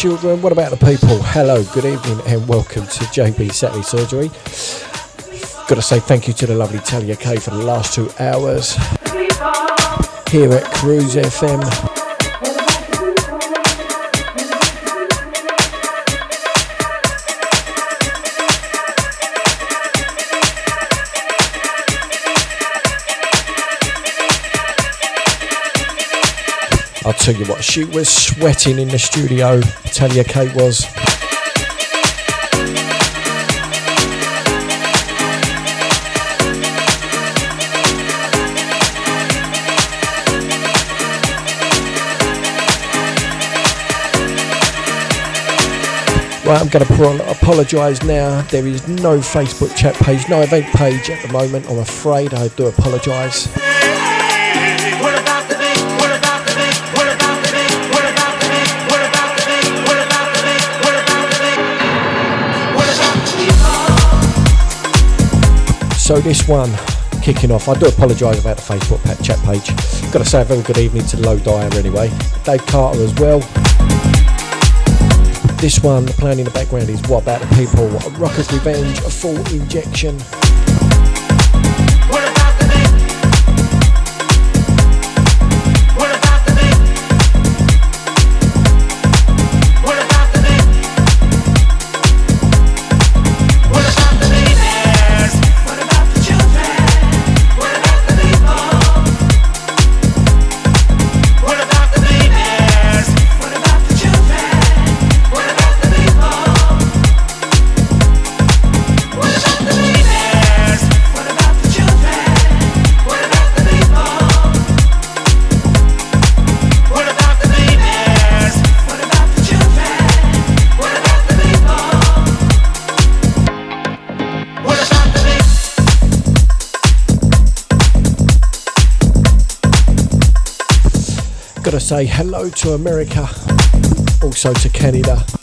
children? What about the people? Hello, good evening, and welcome to JB Saturday Surgery. Got to say thank you to the lovely Talia K for the last two hours here at Cruise FM. Tell you what, she was sweating in the studio. Tell you, Kate was. Right, I'm going to on apologise now. There is no Facebook chat page, no event page at the moment. I'm afraid I do apologise. So this one kicking off. I do apologise about the Facebook chat page. Got to say a very good evening to Low Dyer anyway. Dave Carter as well. This one playing in the background is What About the People? Rockers Revenge, a Full Intention. Say hello to America, also to Canada.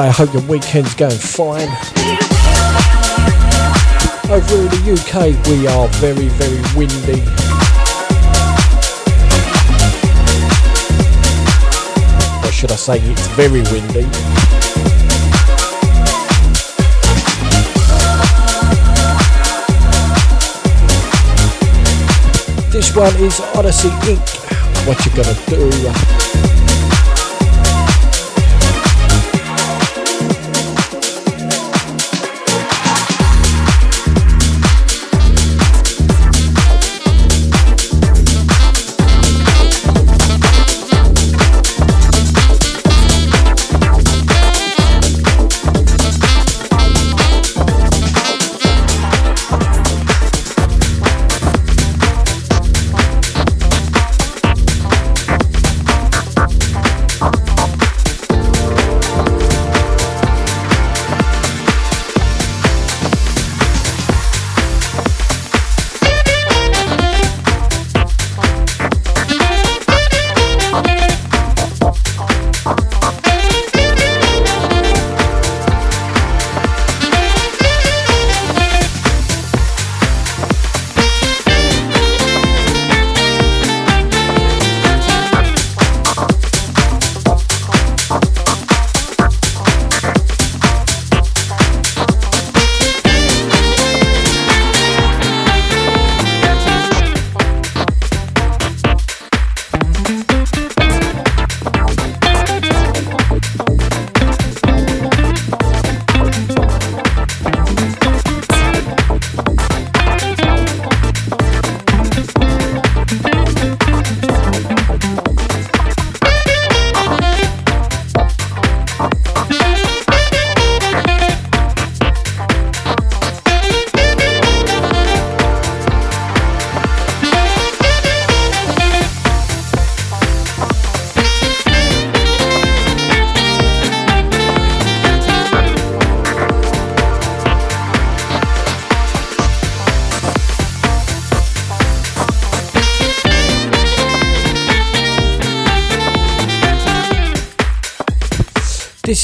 Say, I hope your weekend's going fine. Over in the UK, we are very, very windy. Or should I say, it's very windy. This one is Odyssey Inc. What you gonna do?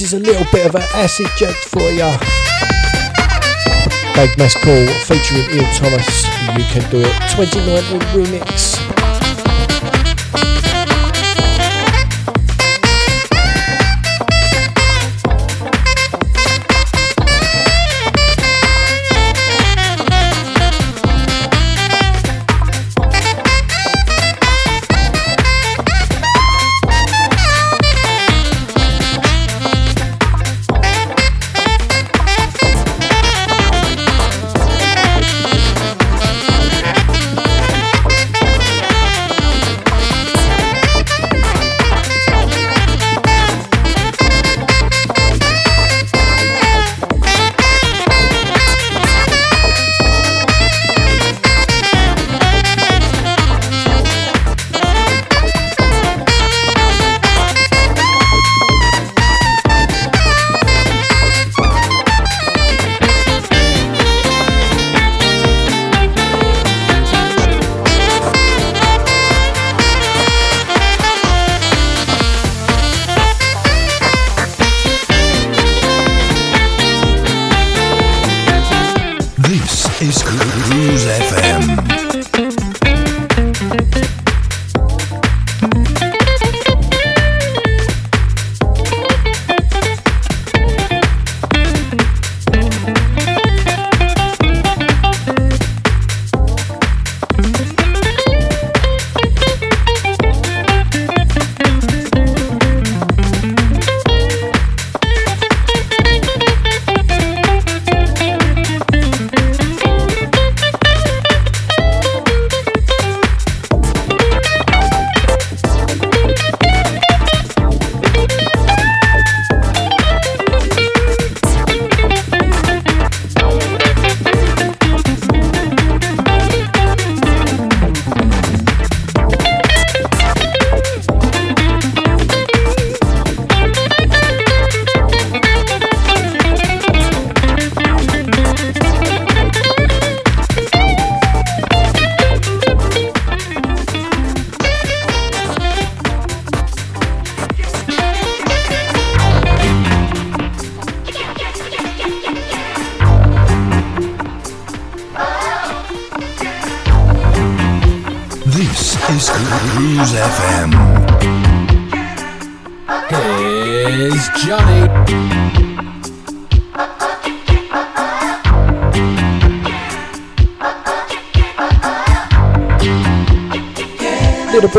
Is a little bit of an acid jet for ya. Mess Call featuring Ian Thomas. You can do it. 2019 remix.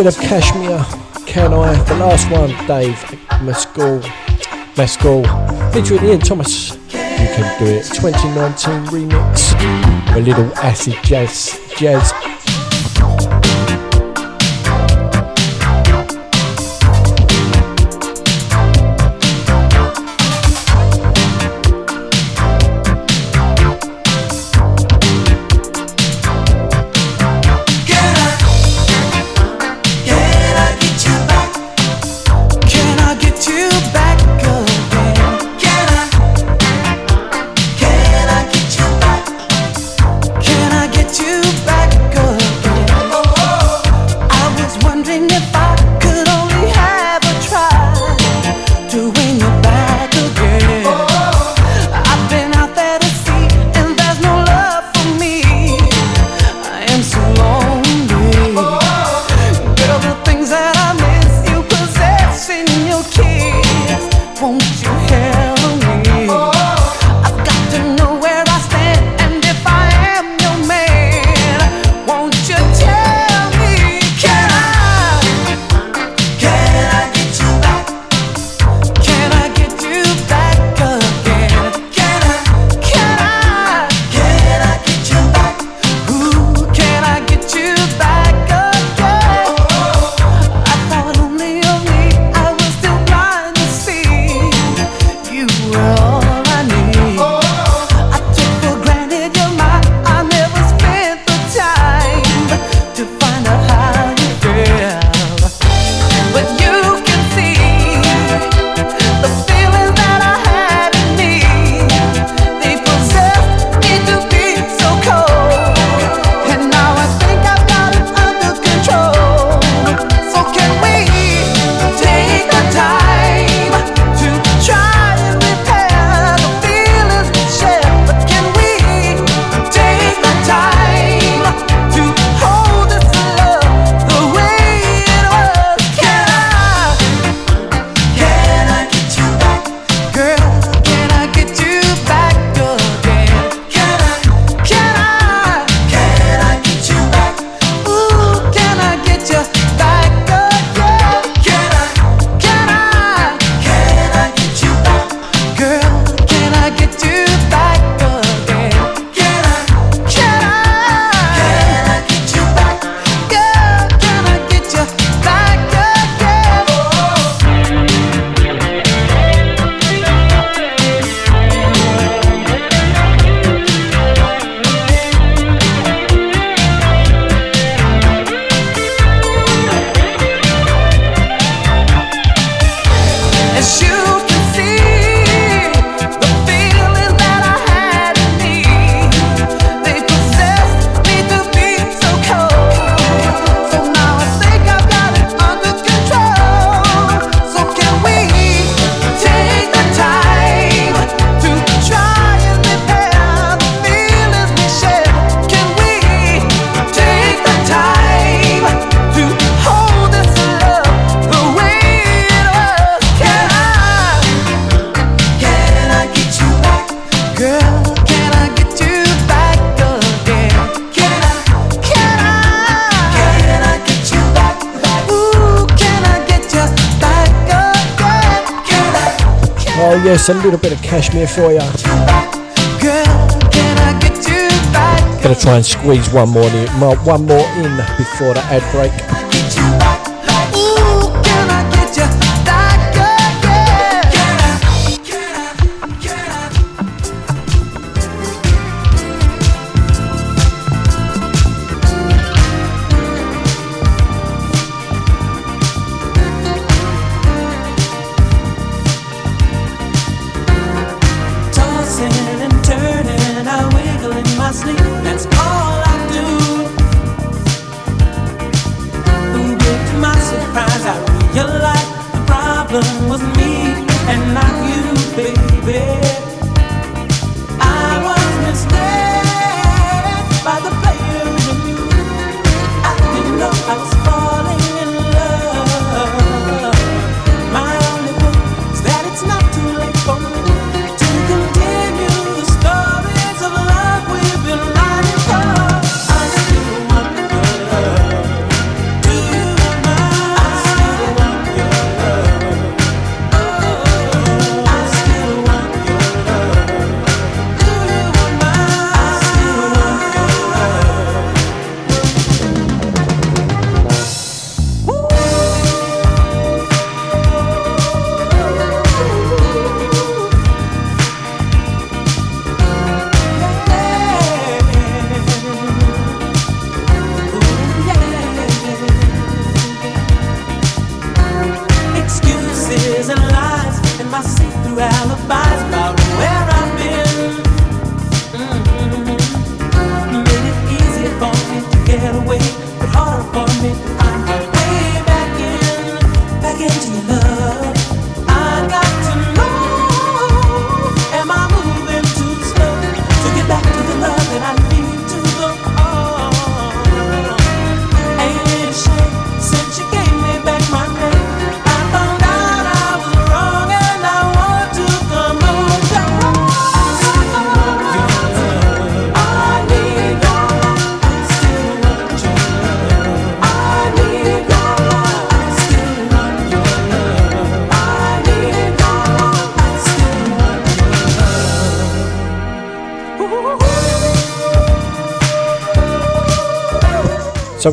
Bit of Cashmere, Can I? The last one, Dave Mescal, Mescal, featuring Ian Thomas. You can do it. 2019 remix. A little acid jazz, jazz yes, a little bit of cashmere for you. Gonna try and squeeze one more in, one more in before the ad break.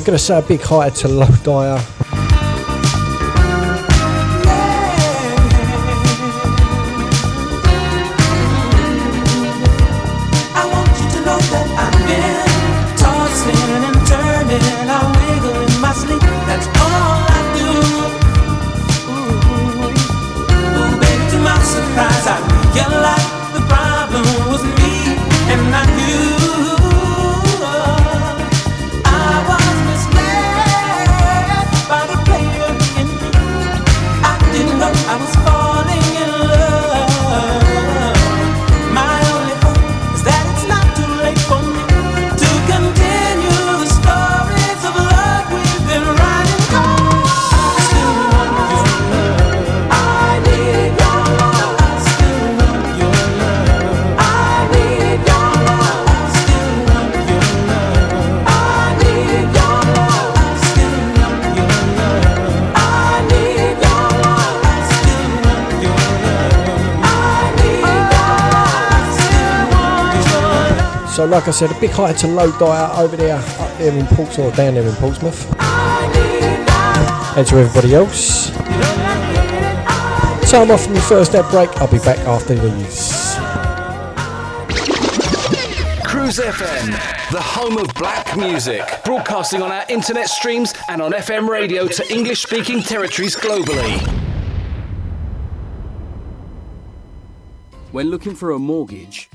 Going to say a big hi to Low like I said, a big hi to Low Dyer over there, up there in Portsmouth, or down there in Portsmouth. And to everybody else. So, I'm off from the first ad break. I'll be back after these. Cruise FM, the home of black music, broadcasting on our internet streams and on FM radio to English speaking territories globally. When looking for a mortgage,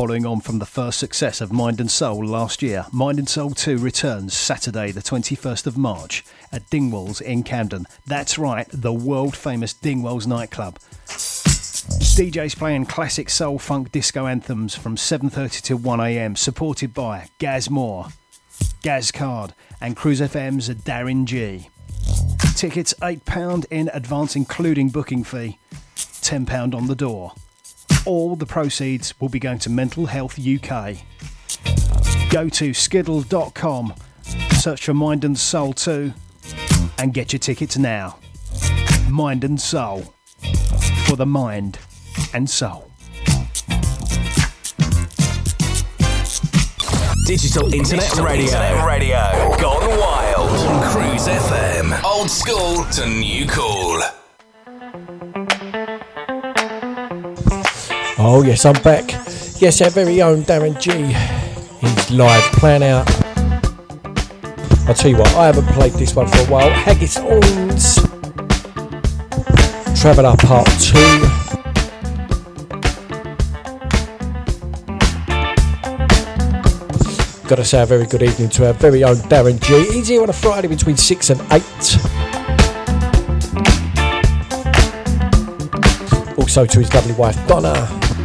Following on from the first success of Mind and Soul last year, Mind and Soul 2 returns Saturday, the 21st of March at Dingwalls in Camden. That's right, the world famous Dingwalls nightclub. DJs playing classic soul funk disco anthems from 7:30 to 1 a.m. supported by Gaz Moore, Gaz Card and Cruise FM's Darren G. Tickets £8 in advance including booking fee, £10 on the door. All the proceeds will be going to Mental Health UK. Go to skiddle.com, search for Mind and Soul 2 and get your tickets now. Mind and Soul for the mind and soul. Digital Internet Radio. Radio. Gone wild. On Cruise FM. Old school to new cool. Oh, yes, I'm back. Yes, our very own Darren G. He's live plan out. I'll tell you what, I haven't played this one for a while. Haggis Owens. Traveller Part 2. Gotta say a very good evening to our very own Darren G. He's here on a Friday between 6 and 8. Also to his lovely wife Donna.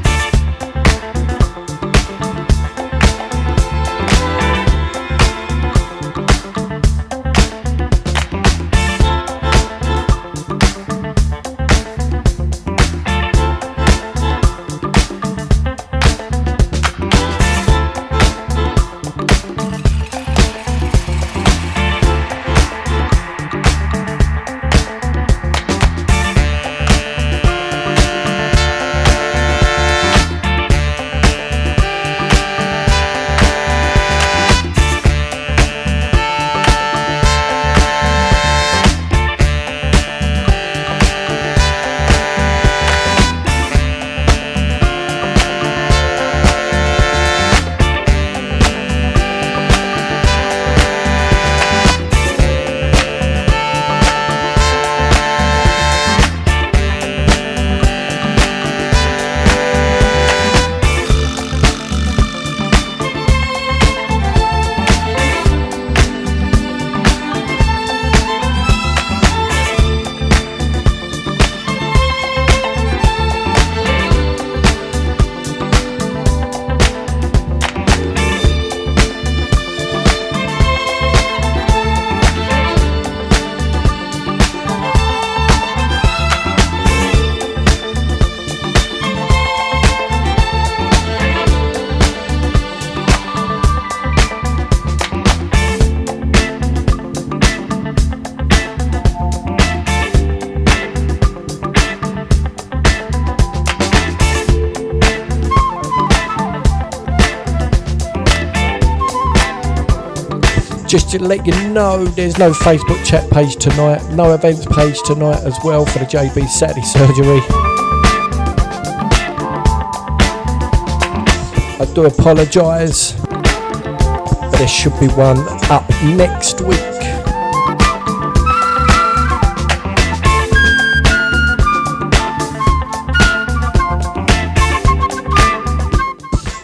Just to let you know, there's no Facebook chat page tonight, no events page tonight as well for the JB Saturday surgery. I do apologise, but there should be one up next week.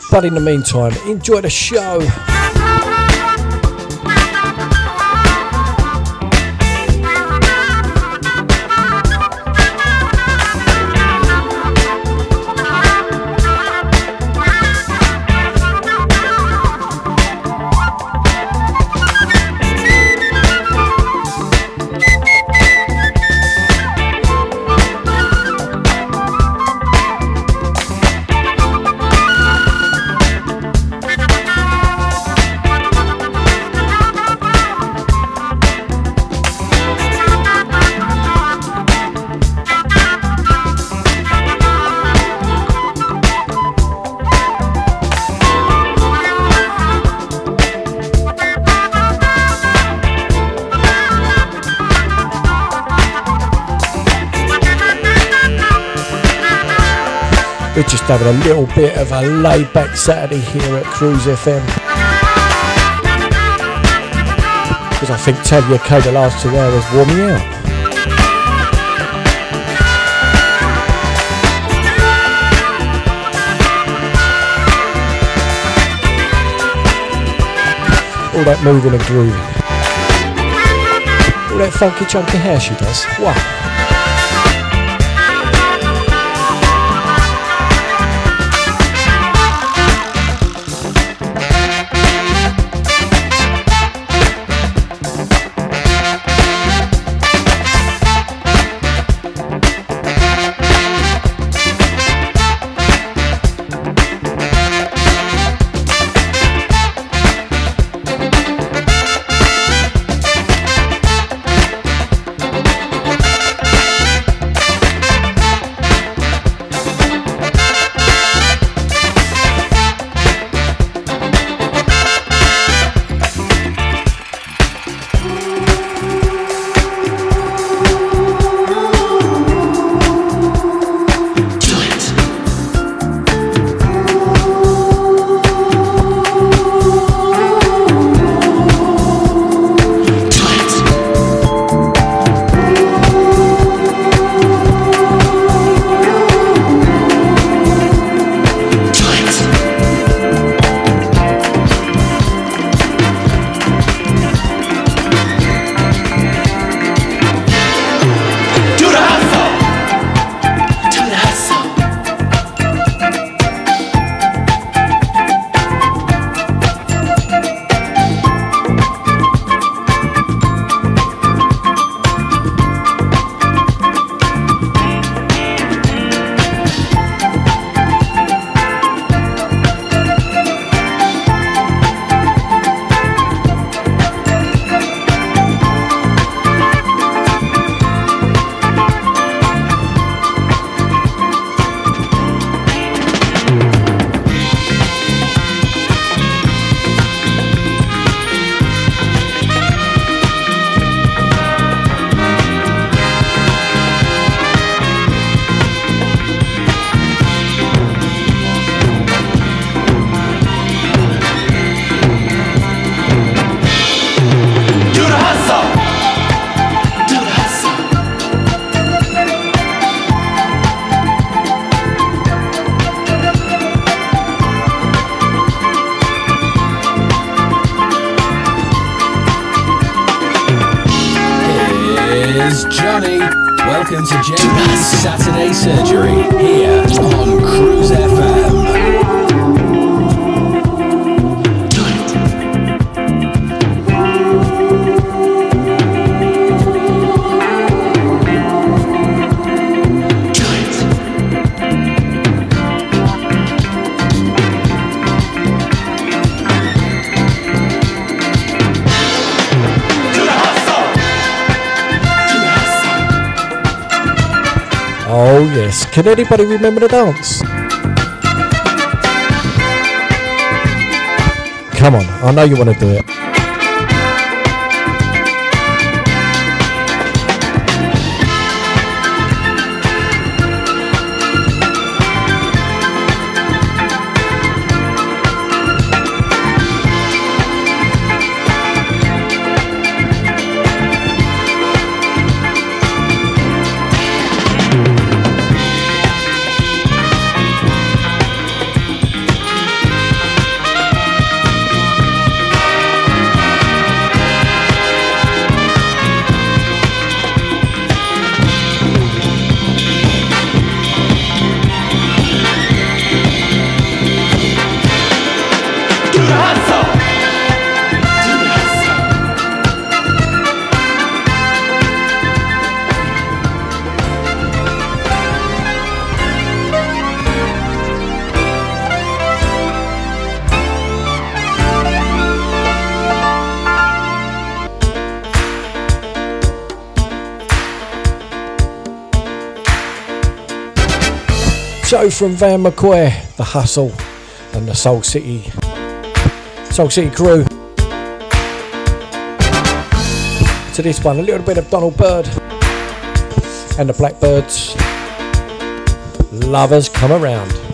But in the meantime, enjoy the show. Having a little bit of a laid back Saturday here at Cruise FM. Because I think Talia K the last two hours wore me out. All that moving and grooving. All that funky chunky hair she does. Wow. Oh yes. Can anybody remember the dance? Come on, I know you want to do it. From Van McCoy, The Hustle, and the Soul City, Soul City crew. To this one, a little bit of Donald Byrd and the Blackbirds. Lovers come around.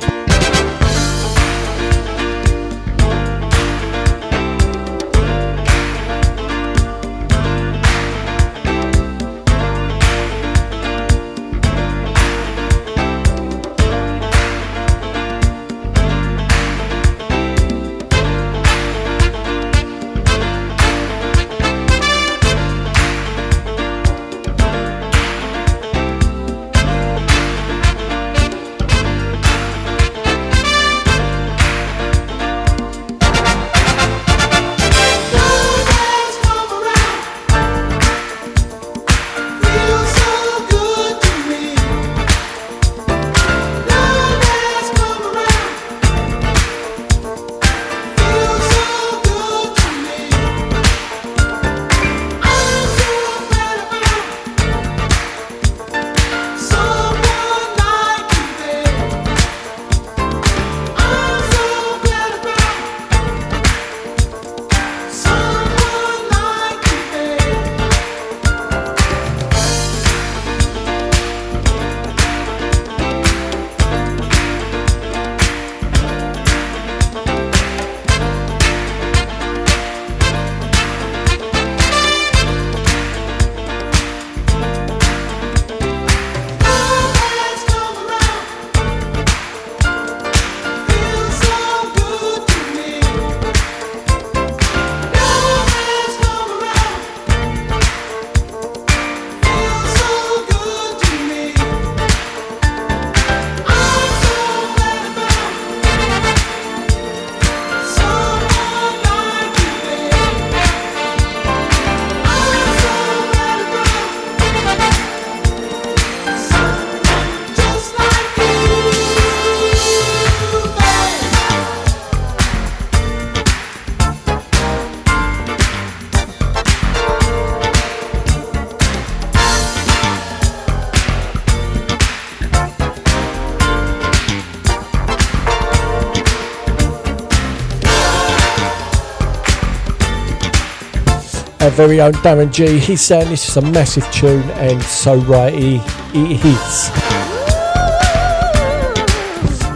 Very own Darren G. He's saying this is a massive tune, and so right he, he is.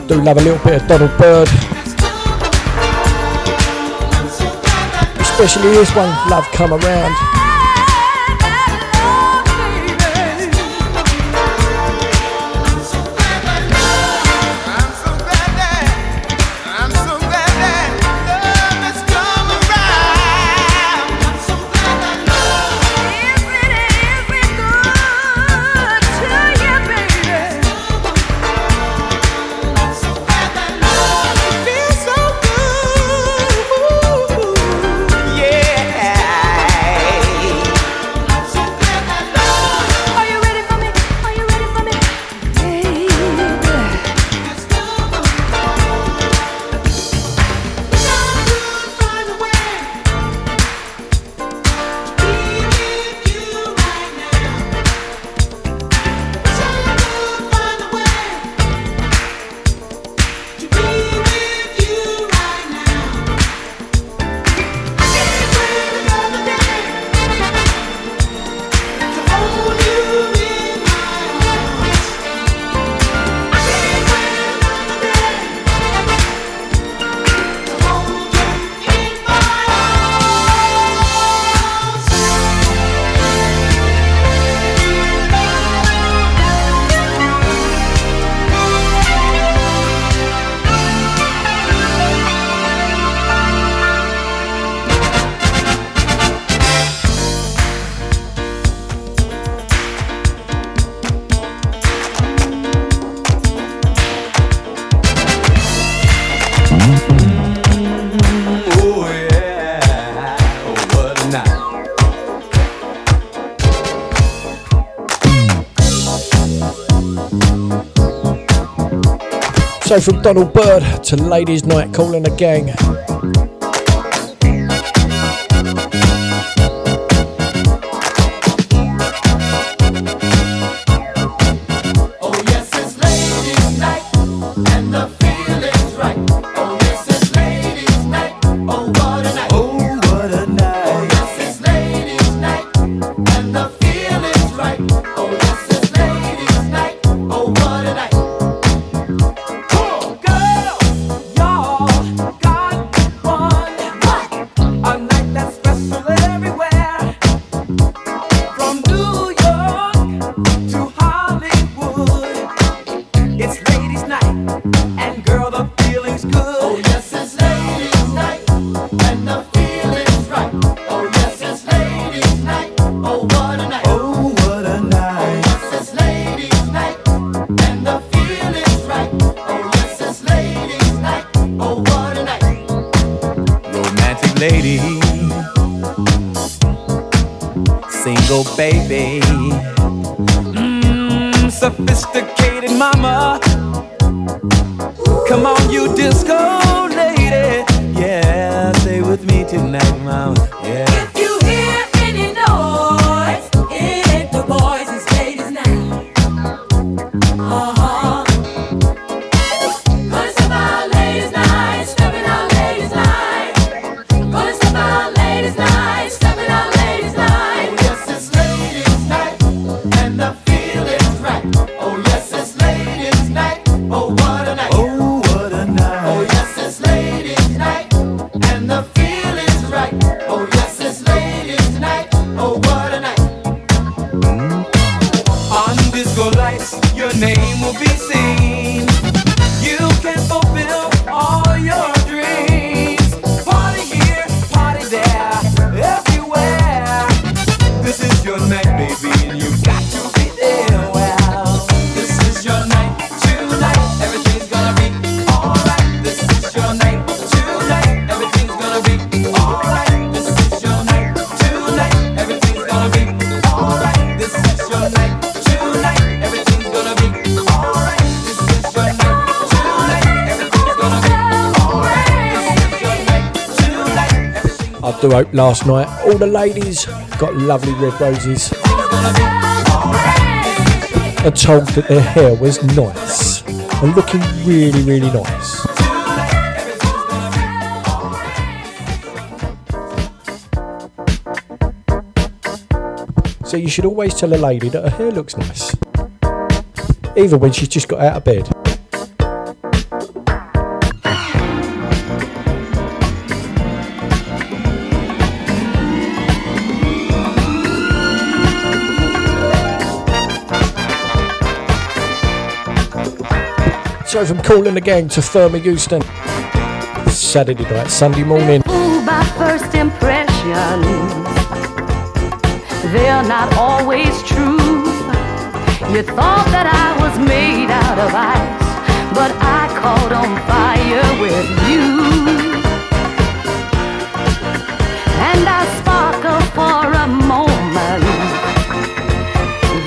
Do love a little bit of Donald Byrd. Especially this one, Love Come Around. From Donald Byrd to Ladies Night Kool and the Gang. Sophisticated mama. Come on, you disco tonight. I do hope last night all the ladies got lovely red roses and told that their hair was nice and looking really, really nice. So you should always tell a lady that her hair looks nice, even when she's just got out of bed. So from Kool and the Gang to Thelma Houston, Saturday night, Sunday morning. by first. They're not always true. You thought that I was made out of ice, but I caught on fire with you. And I sparkled for a moment,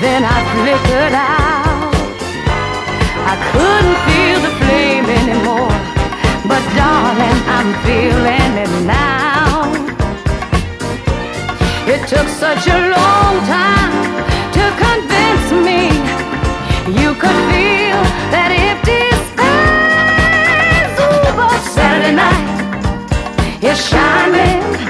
then I flickered out. Couldn't feel the flame anymore. But darling, I'm feeling it now. It took such a long time to convince me you could feel that empty space. Ooh, but Saturday night is shining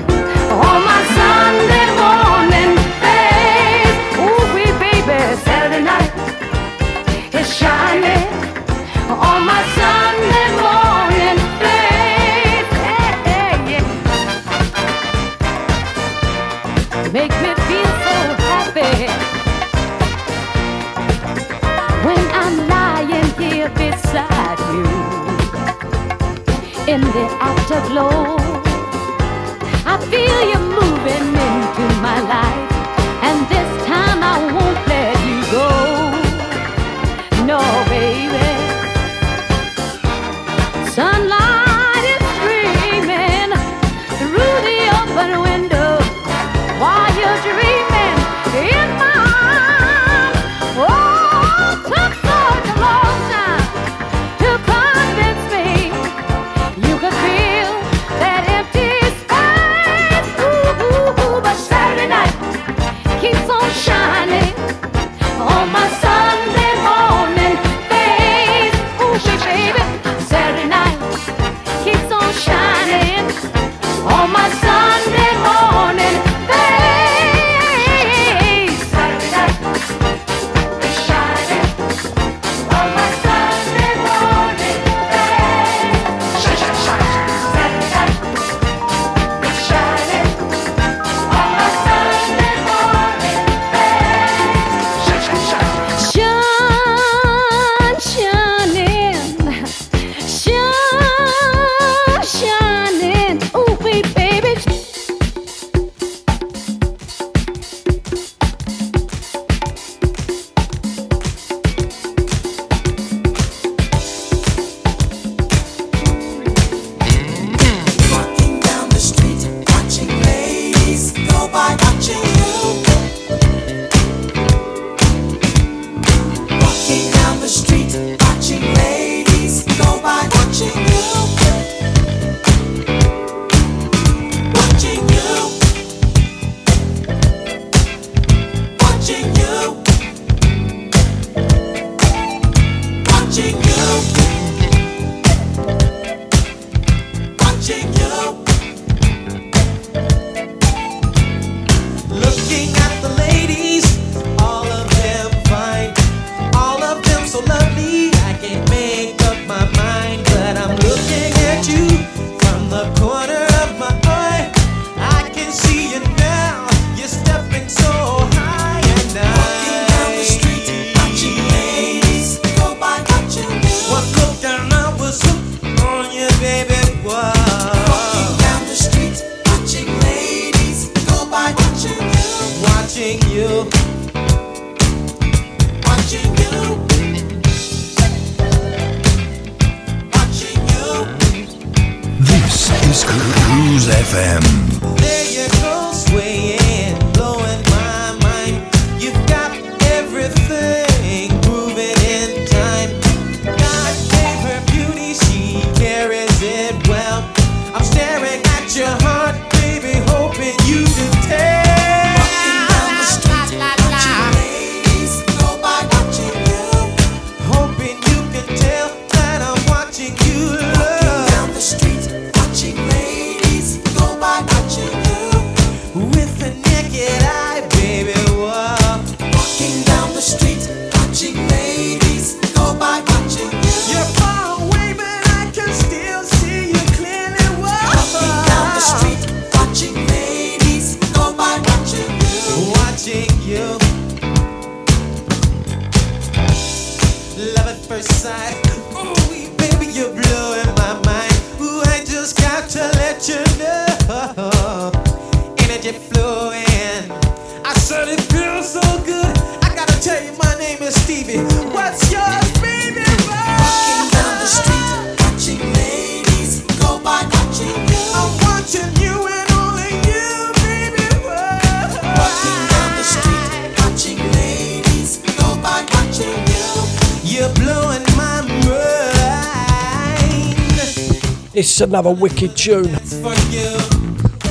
This is another wicked tune.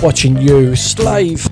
Watching you, slave.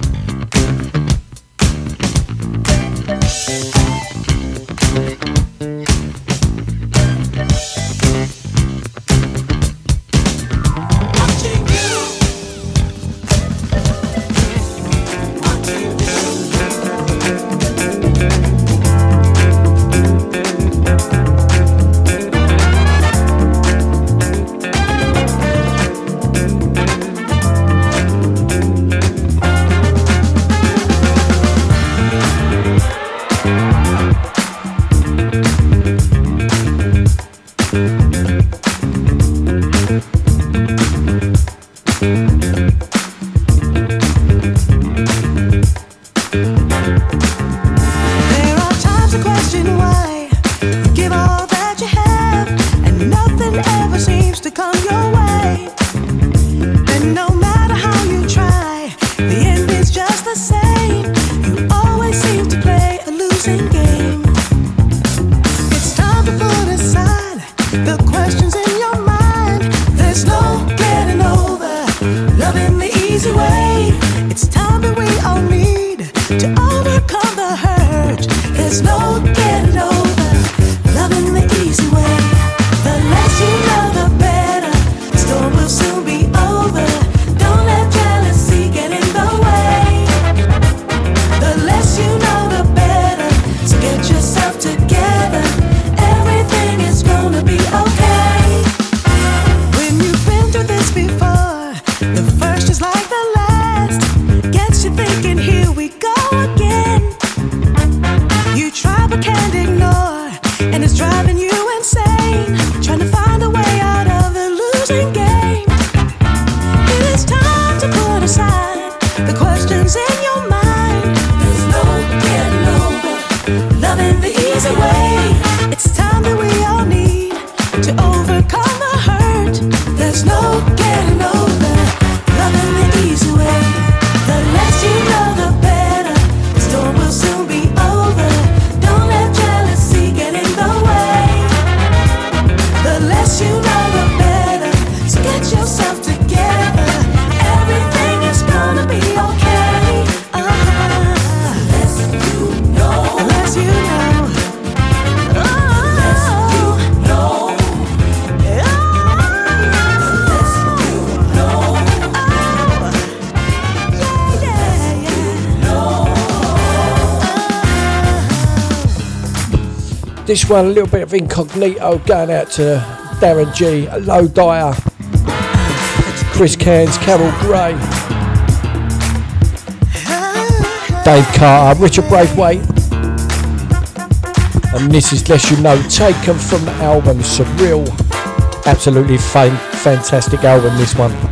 one, a little bit of incognito going out to Darren G, Low Dyer, Chris Cairns, Carol Gray, Dave Carter, Richard Braithwaite, and this is Less You Know, taken from the album Surreal. Absolutely fan- fantastic album, this one.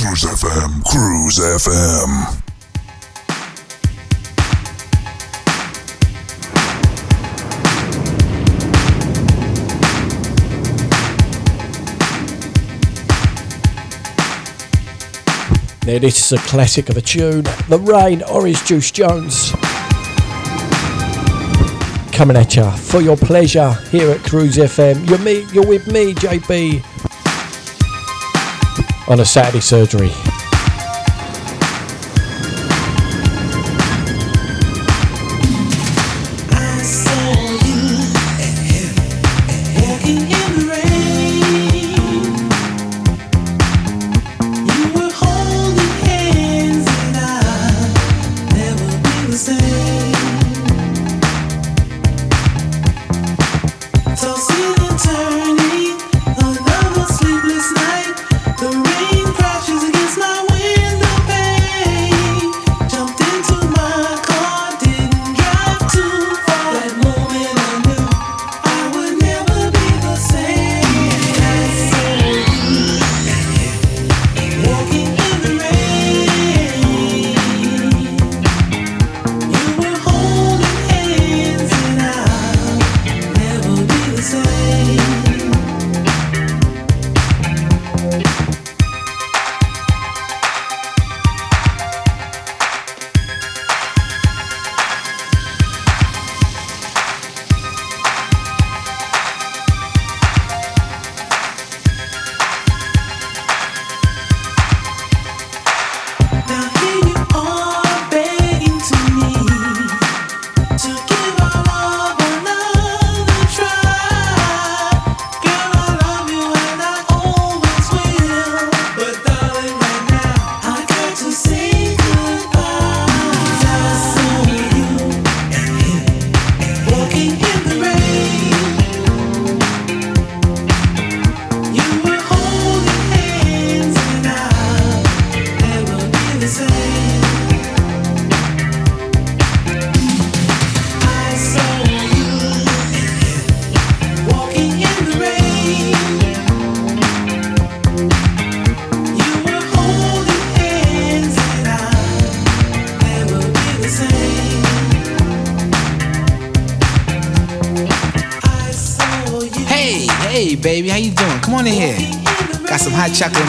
Cruise FM, Cruise FM. Now, this is a classic of a tune. The Rain, Oran Juice Jones. Coming at you for your pleasure here at Cruise FM. You're, me, you're with me, JB, on a Saturday surgery.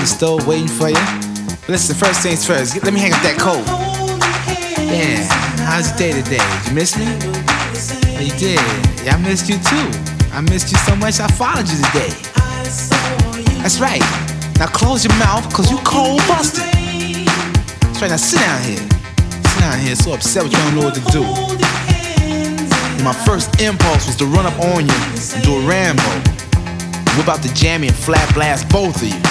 The stove waiting for you. Listen, first things first, let me hang up that coat. Yeah, how's your day today? Did you miss me? You did. Yeah, I missed you too. I missed you so much I followed you today. That's right. Now close your mouth, cause you cold busted. That's right, now sit down here. Sit down here so upset with you, don't know what to do. And my first impulse was to run up on you and do a Rambo. Whip out the jammy and flat blast both of you.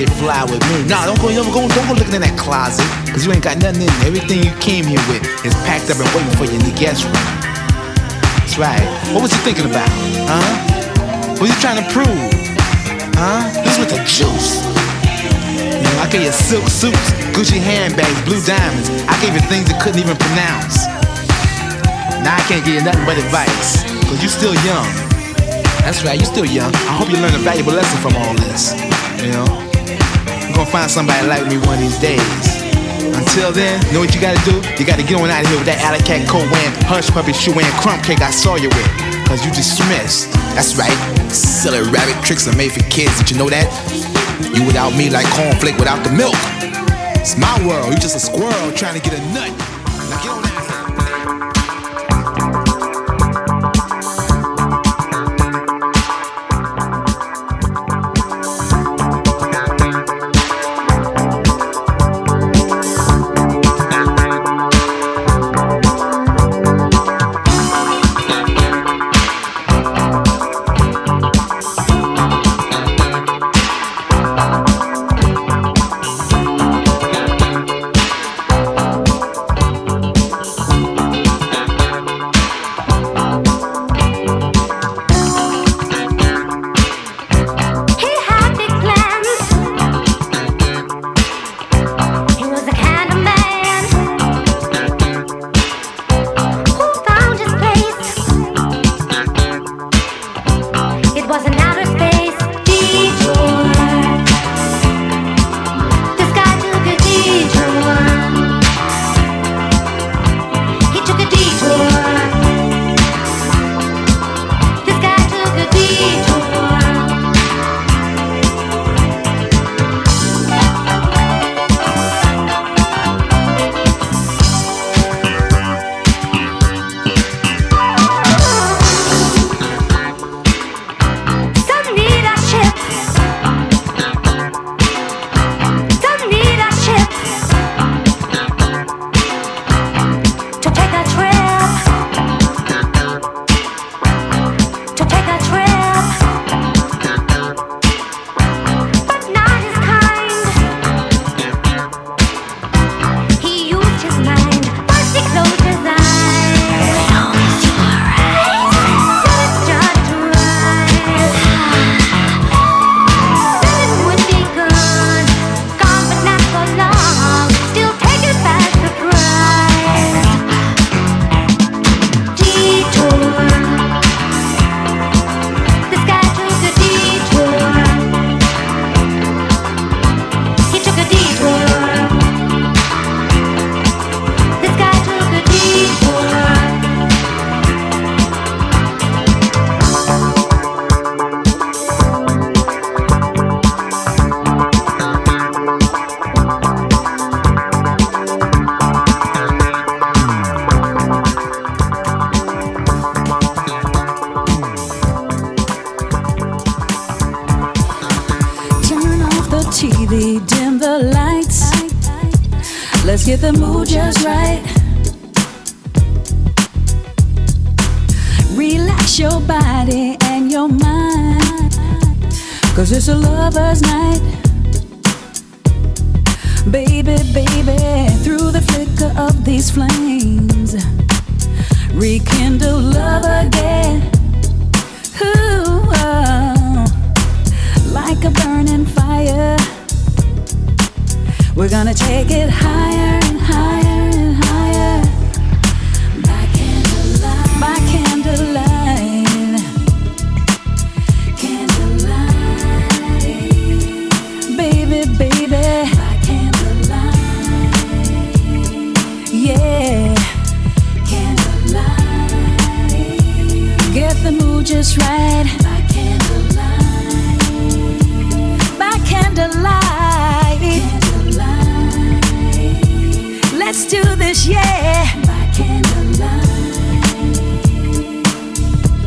Did fly with me. Nah, don't go, don't go, don't go looking in that closet, cause you ain't got nothing in there. Everything you came here with is packed up and waiting for you in the guest room. That's right. What was you thinking about? Huh? What you trying to prove? Huh? This with the juice. You know, I gave you silk suits, Gucci handbags, blue diamonds. I gave you things you couldn't even pronounce. Now I can't give you nothing but advice, cause you still young. That's right, you're still young. I hope you learn a valuable lesson from all this. You know? Gonna find somebody like me one of these days. Until then, know what you gotta do? You gotta get on out of here with that alley cat coat hush puppy shoe wearing, crumb cake I saw you with. Cause you dismissed. That's right. Silly rabbit tricks are made for kids. Did you know that? You without me like cornflake without the milk. It's my world. You just a squirrel trying to get a nut. Now get on out the mood just right. Relax your body and your mind. Cause it's a lover's night. Baby, baby, through the flicker of these flames, rekindle love again. Ooh, oh like a burning fire. We're gonna take it higher and higher and higher by candlelight. By candlelight. Candlelight. Baby, baby. By candlelight. Yeah. Candlelight. Get the mood just right. yeah. By candlelight.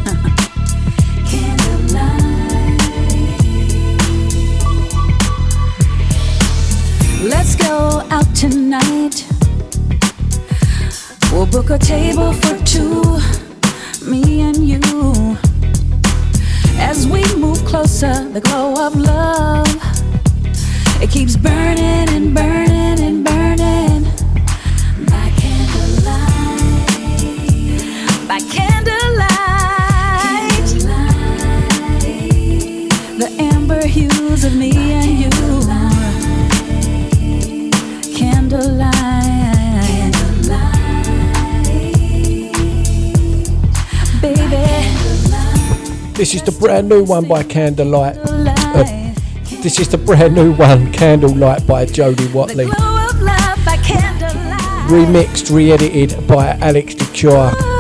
Uh-uh. candlelight. Let's go out tonight. We'll book a table for two, me and you. As we move closer, the glow of love it keeps burning and burning and burning. This is the brand new one by Candlelight. Uh, this is the brand new one, Candlelight by Jody Watley. glow of love by candlelight. Remixed, re edited by Alex DeCure.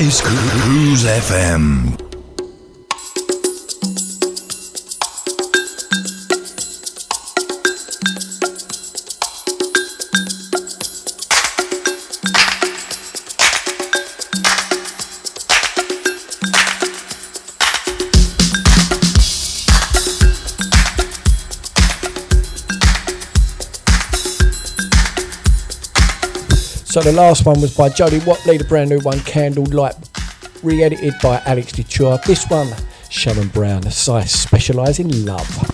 Is Cruise FM. So the last one was by Jody Watley, the brand new one, Candlelight, re edited by Alex DeCure. This one, Sharon Brown, I specialise in love.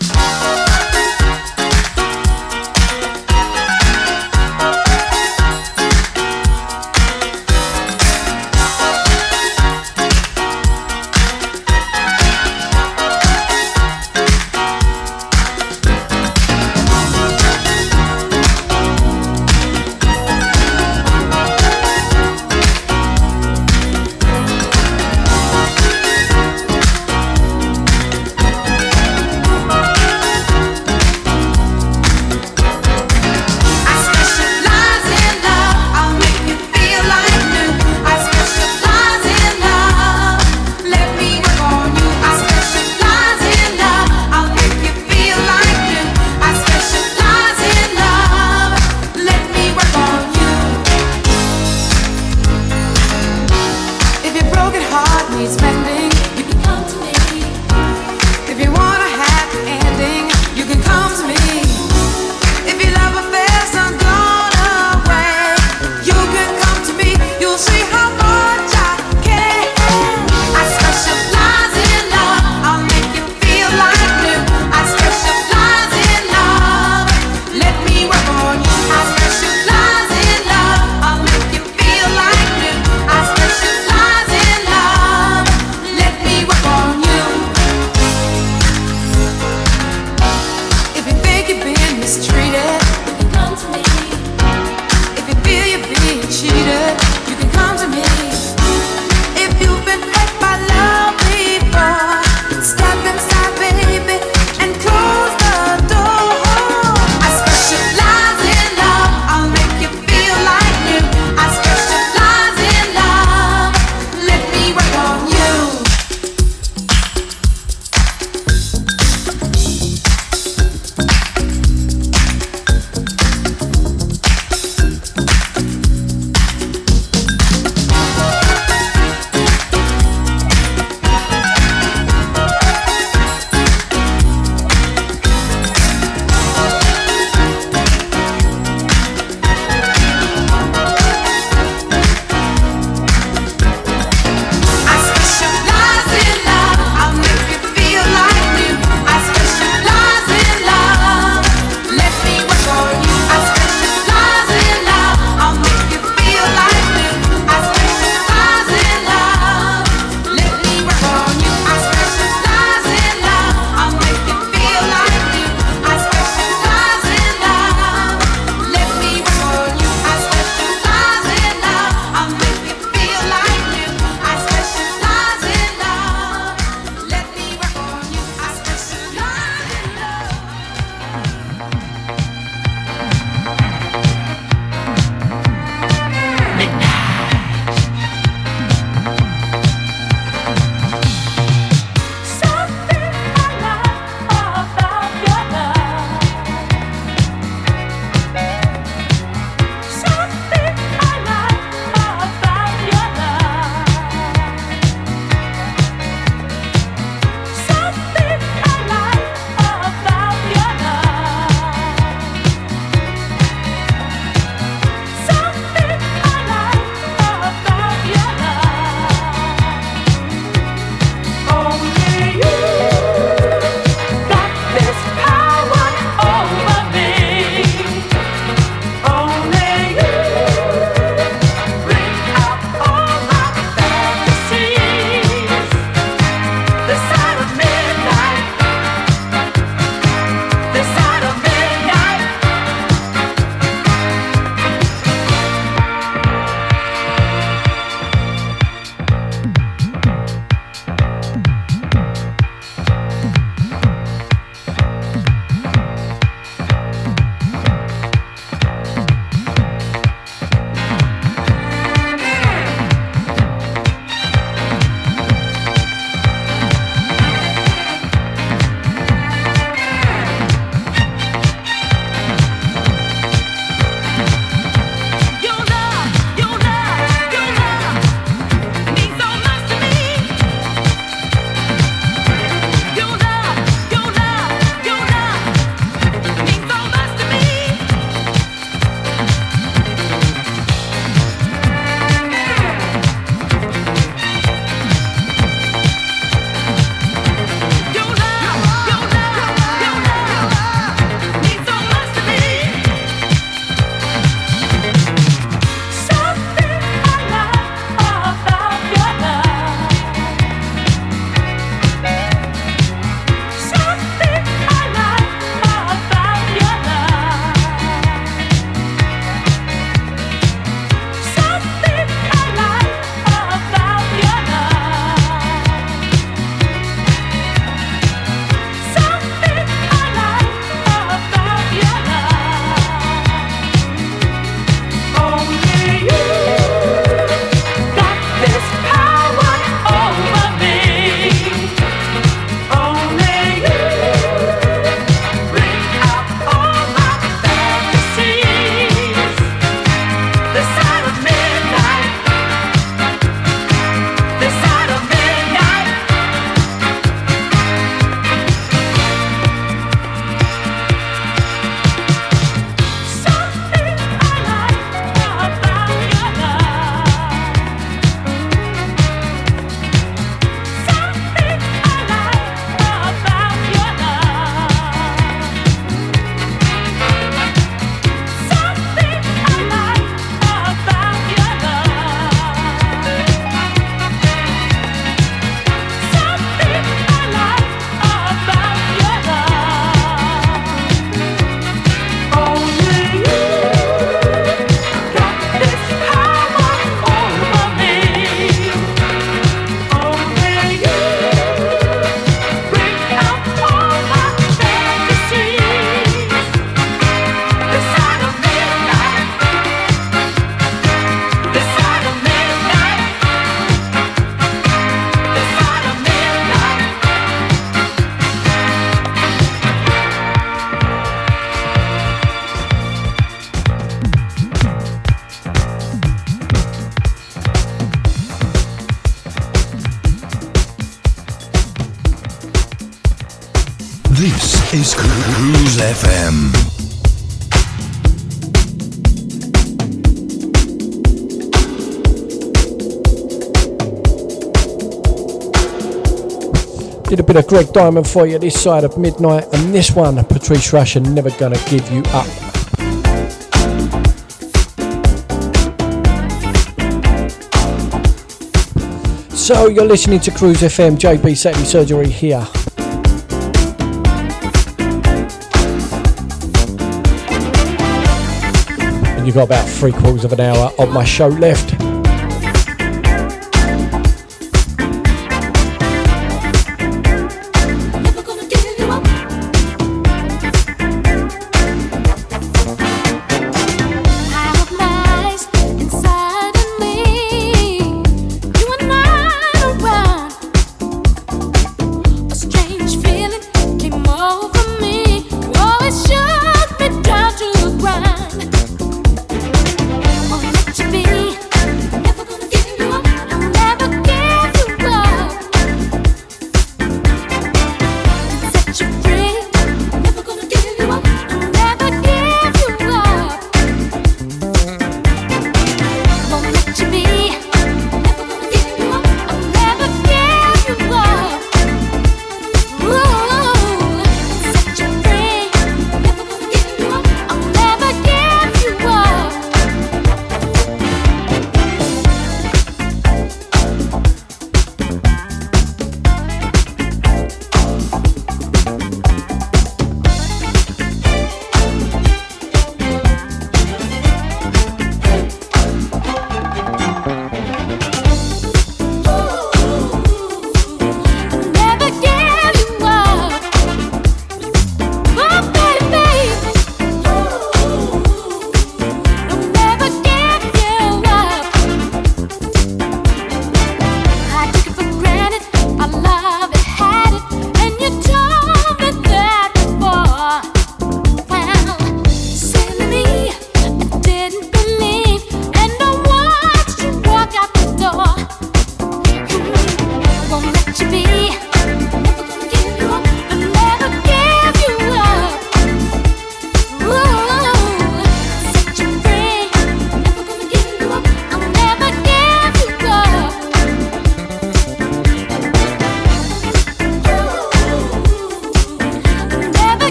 Bit of Greg Diamond for you this side of midnight, and this one, Patrice Rushen, Never Gonna Give You Up. So you're listening to Cruise FM, JB Saturday Surgery here. And you've got about three quarters of an hour of my show left.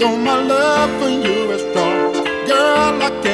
Never for you up.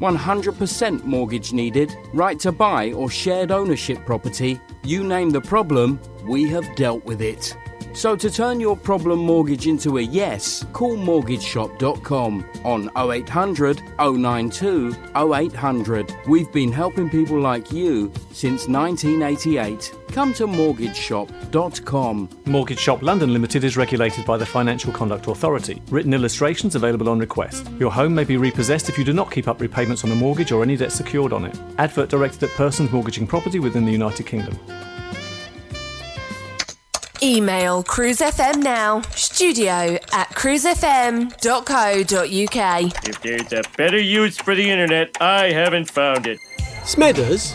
100% mortgage needed? Right to buy or shared ownership property? You name the problem, we have dealt with it. So to turn your problem mortgage into a yes, call mortgageshop.com on 0800 092 0800. We've been helping people like you since 1988. Come to mortgageshop.com. Mortgage Shop London Limited is regulated by the Financial Conduct Authority. Written illustrations available on request. Your home may be repossessed if you do not keep up repayments on a mortgage or any debt secured on it. Advert directed at persons mortgaging property within the United Kingdom. Email Cruise FM now, studio at cruisefm.co.uk. If there's a better use for the internet, I haven't found it. Smethers,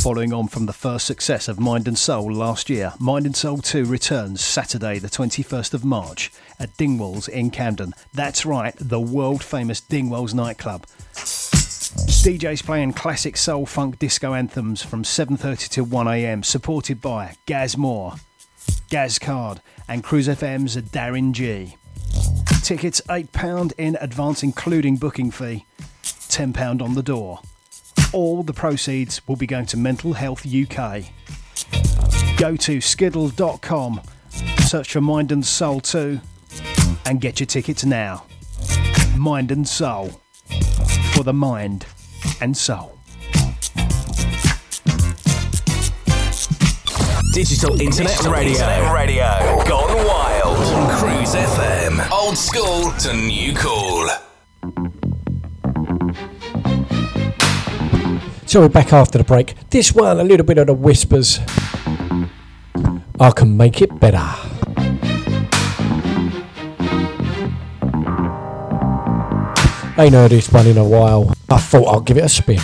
Following on from the first success of Mind and Soul last year, Mind and Soul 2 returns Saturday, the 21st of March at Dingwalls in Camden. That's right, the world famous Dingwalls nightclub. DJs playing classic soul funk disco anthems from 7:30 to 1 a.m. supported by Gaz Moore, Gaz Card and Cruise FM's Darren G. Tickets £8 in advance including booking fee, £10 on the door. All the proceeds will be going to Mental Health UK. Go to skiddle.com, search for Mind and Soul 2, and get your tickets now. Mind and Soul. For the mind and soul. Digital Internet Radio. Internet Radio. Gone wild. On Cruise FM. Old school to new cool. So we're back after the break. This one, a little bit of the whispers. I can make it better. Ain't heard this one in a while. I thought I'll give it a spin.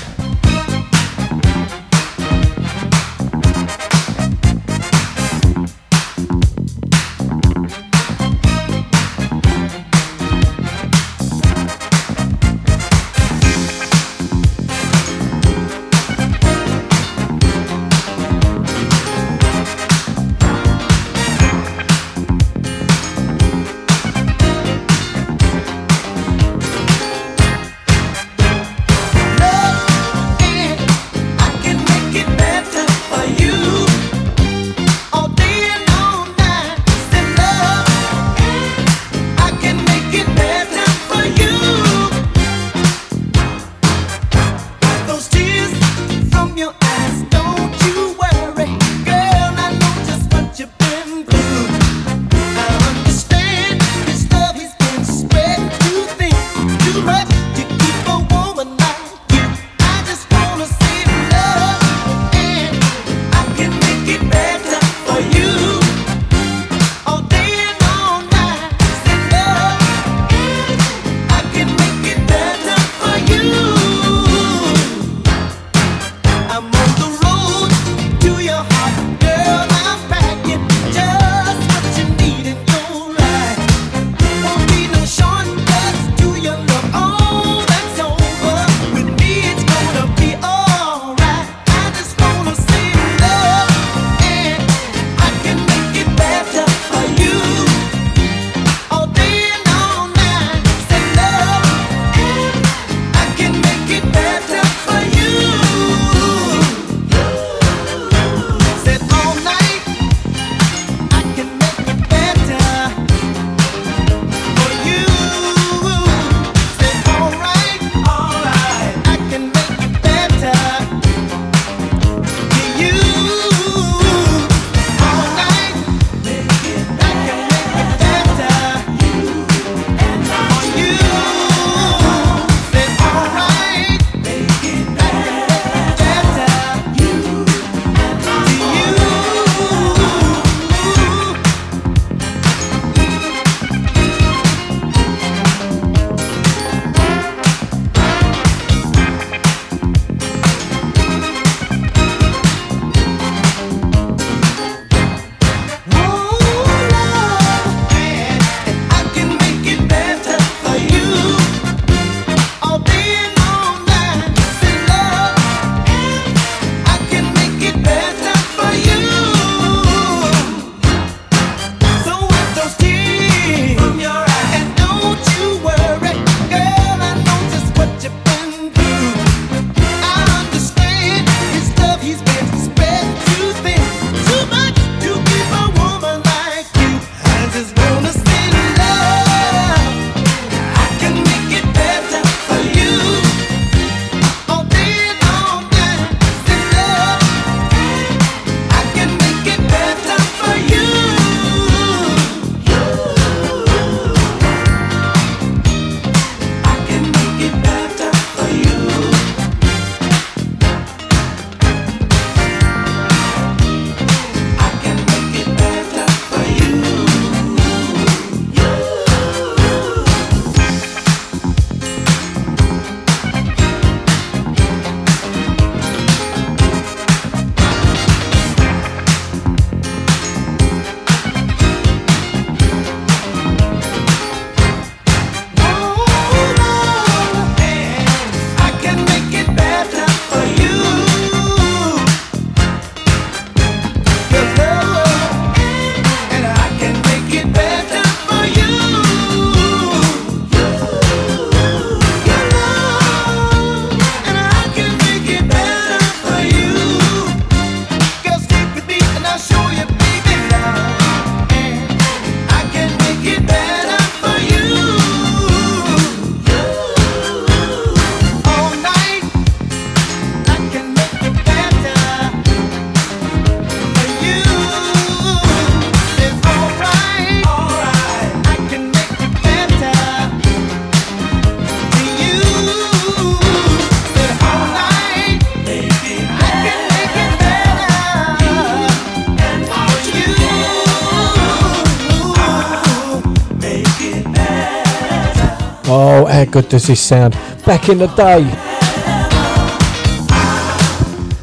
Oh, how good does this sound? Back in the day.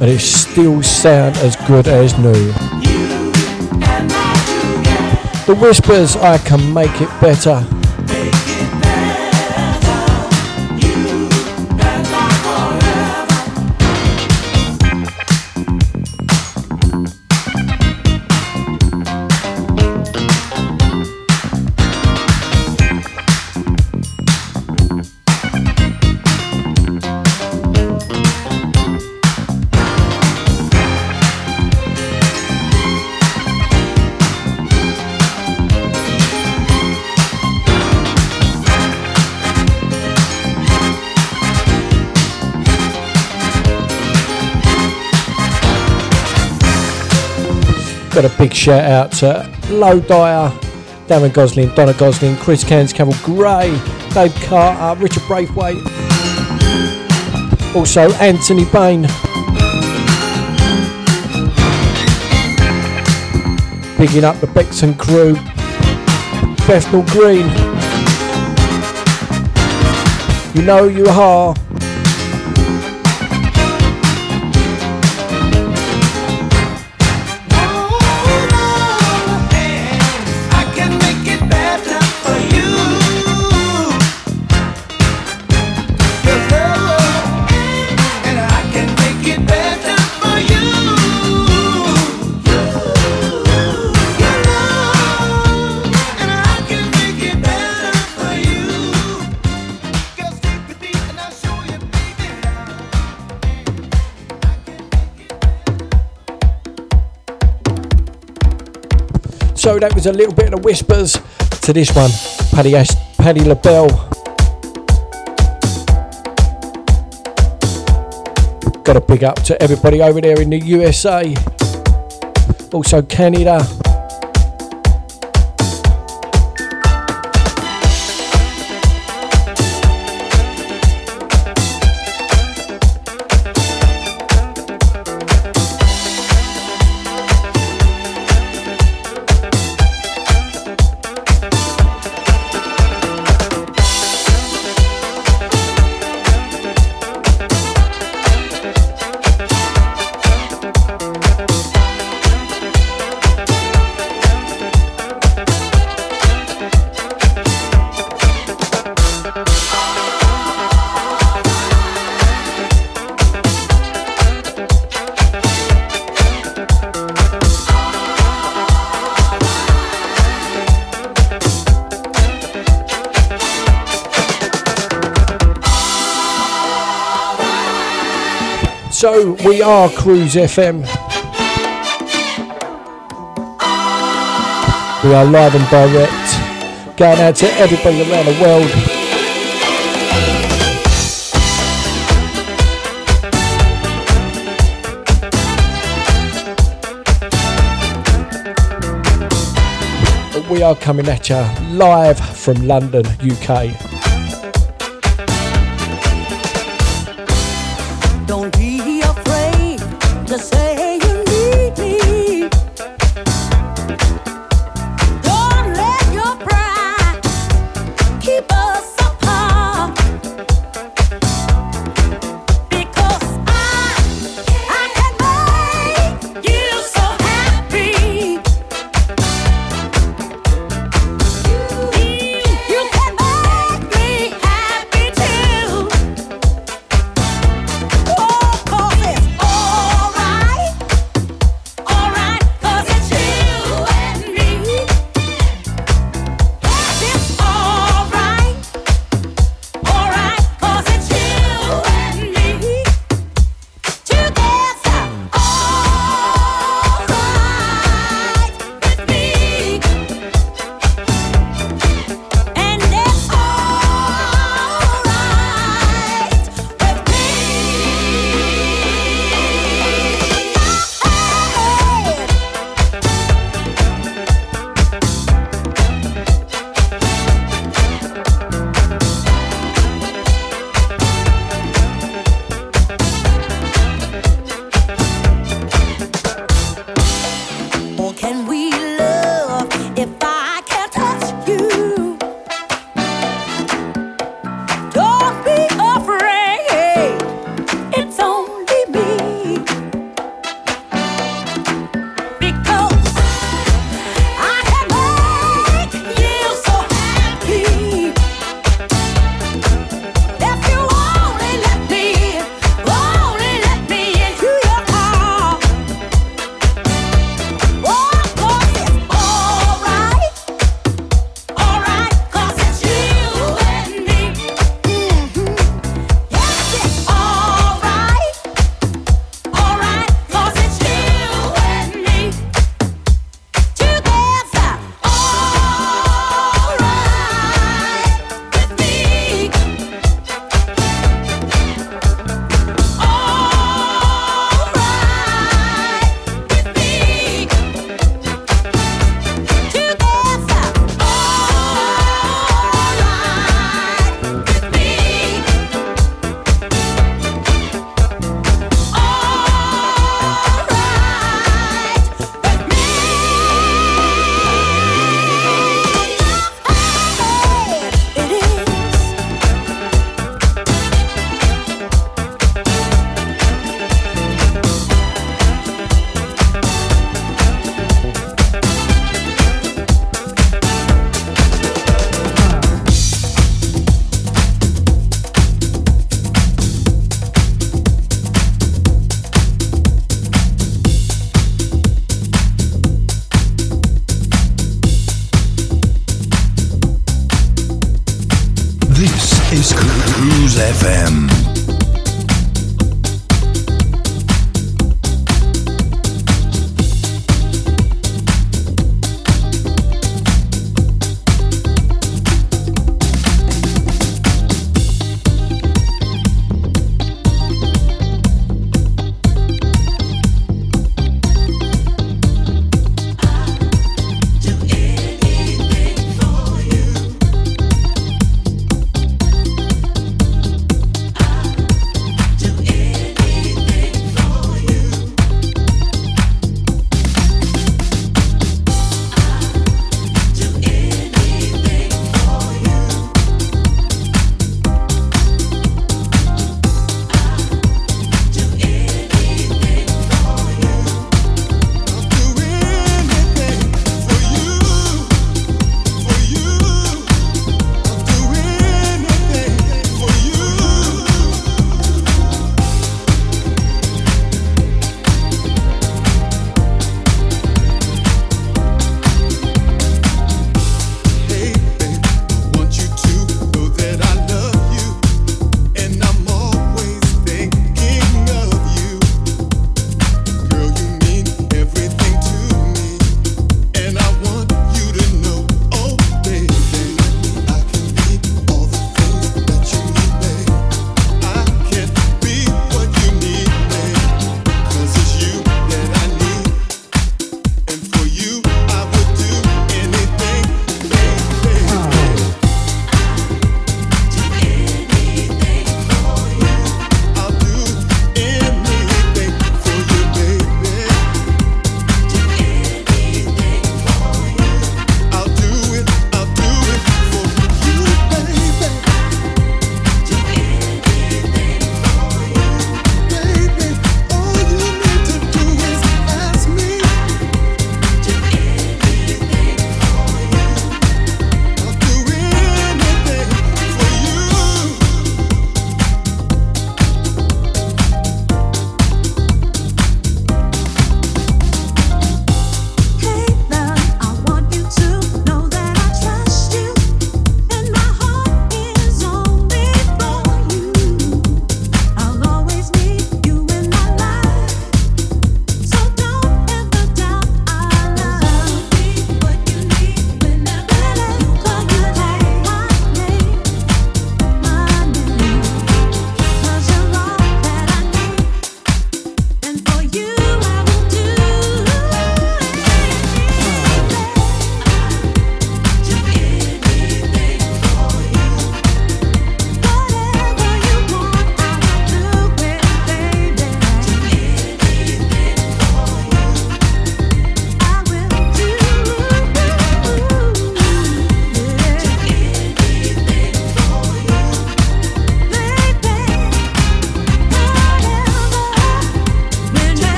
And it still sound as good as new. The Whispers, I can make it better. Got a big shout out to Low Dyer, Darren Gosling, Donna Gosling, Chris Cairns, Campbell Gray, Dave Carter, Richard Braithwaite, also Anthony Bain. Bigging up the Bexon crew, Bethnal Green. You know you are. So that was a little bit of whispers to this one, Paddy Ash, Patti LaBelle. Got a big up to everybody over there in the USA, also Canada. We are Cruise FM. We are live and direct, going out to everybody around the world. We are coming at you live from London, UK. Don't be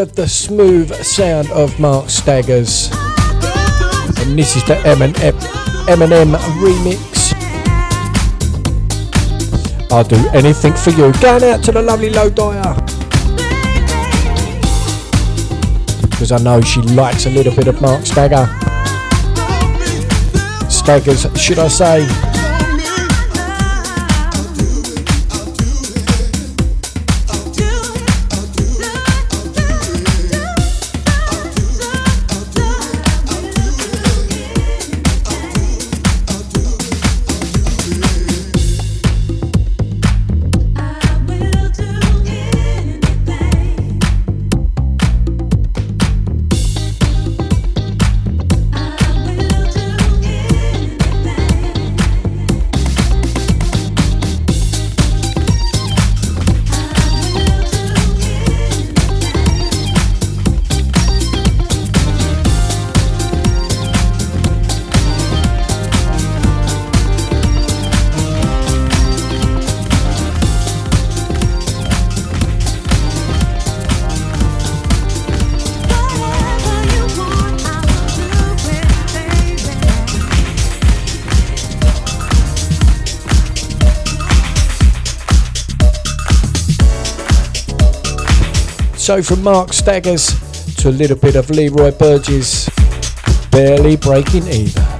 of the smooth sound of Mark Staggers. And this is the Eminem, Eminem remix. I'll do anything for you. Going out to the lovely Low Dyer. Because I know she likes a little bit of Mark Stagger. Staggers, should I say. So from Mark Staggers to a little bit of Leroy Burgess, barely breaking either.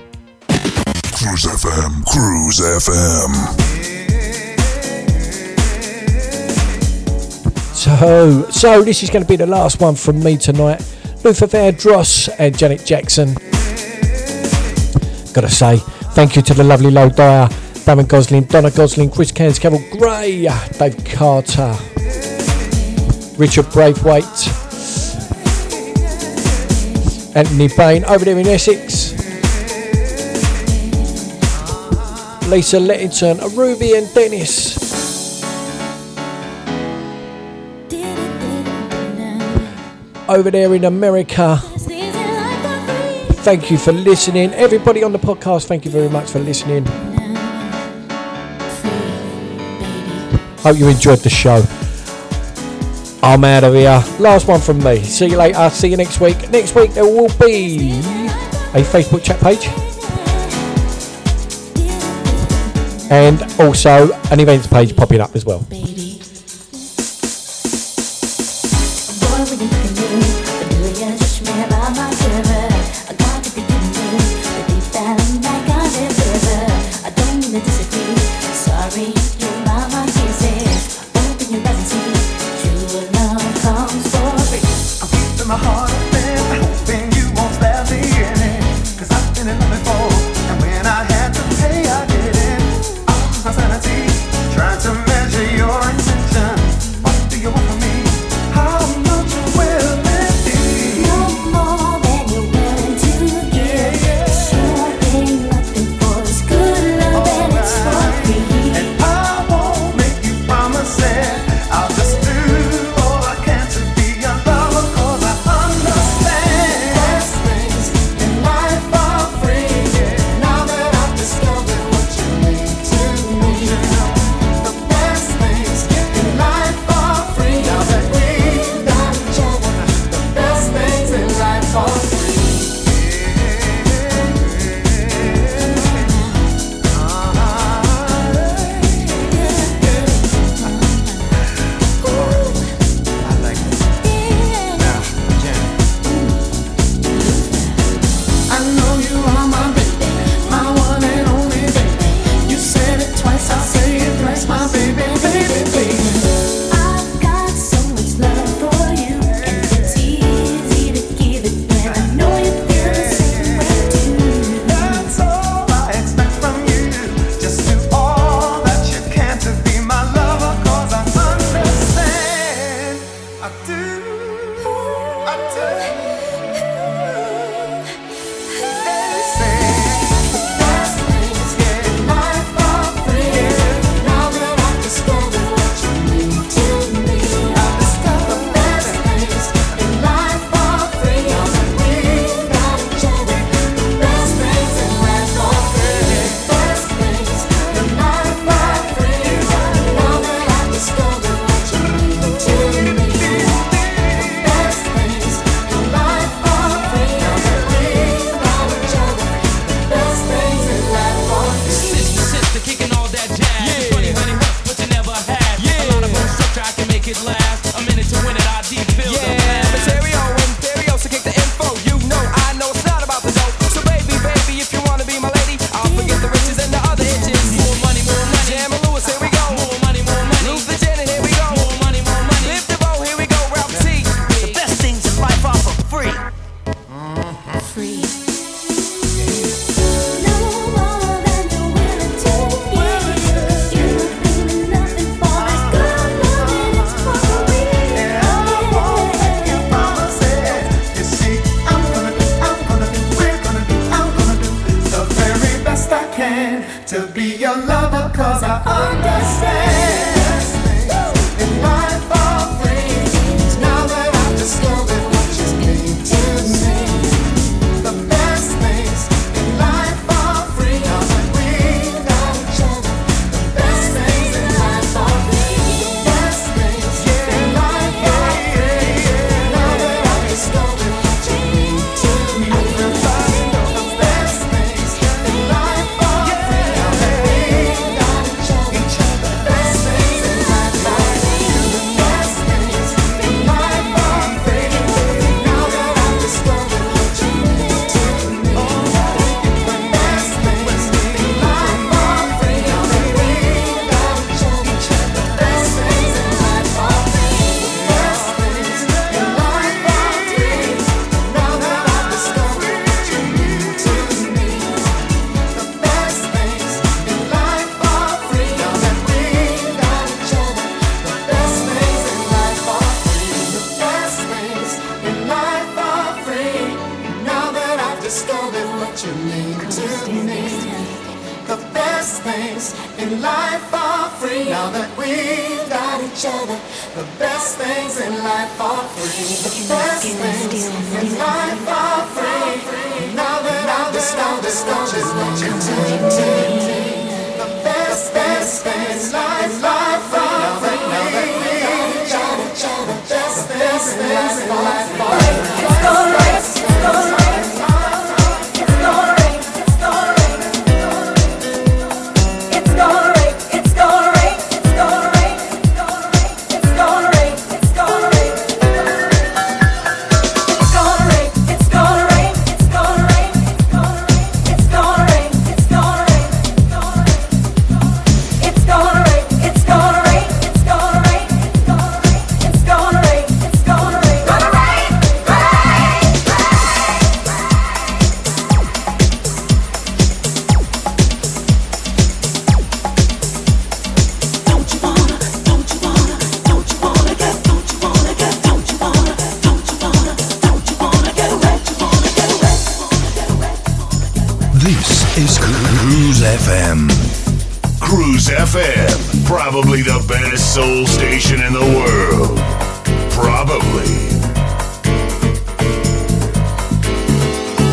Cruise FM, Cruise FM. So, so this is going to be the last one from me tonight. Luther Vandross and Janet Jackson. Gotta say, thank you to the lovely Low Dyer, Damon Gosling, Donna Gosling, Chris Cairns, Cavill Gray, Dave Carter, Richard Braithwaite, Anthony Bain over there in Essex, Lisa Lettington, Ruby and Dennis. over there in America. Thank you for listening. Everybody on the podcast, thank you very much for listening. Hope you enjoyed the show. I'm out of here. Last one from me. See you later. See you next week. Next week there will be a Facebook chat page. And also an events page popping up as well. My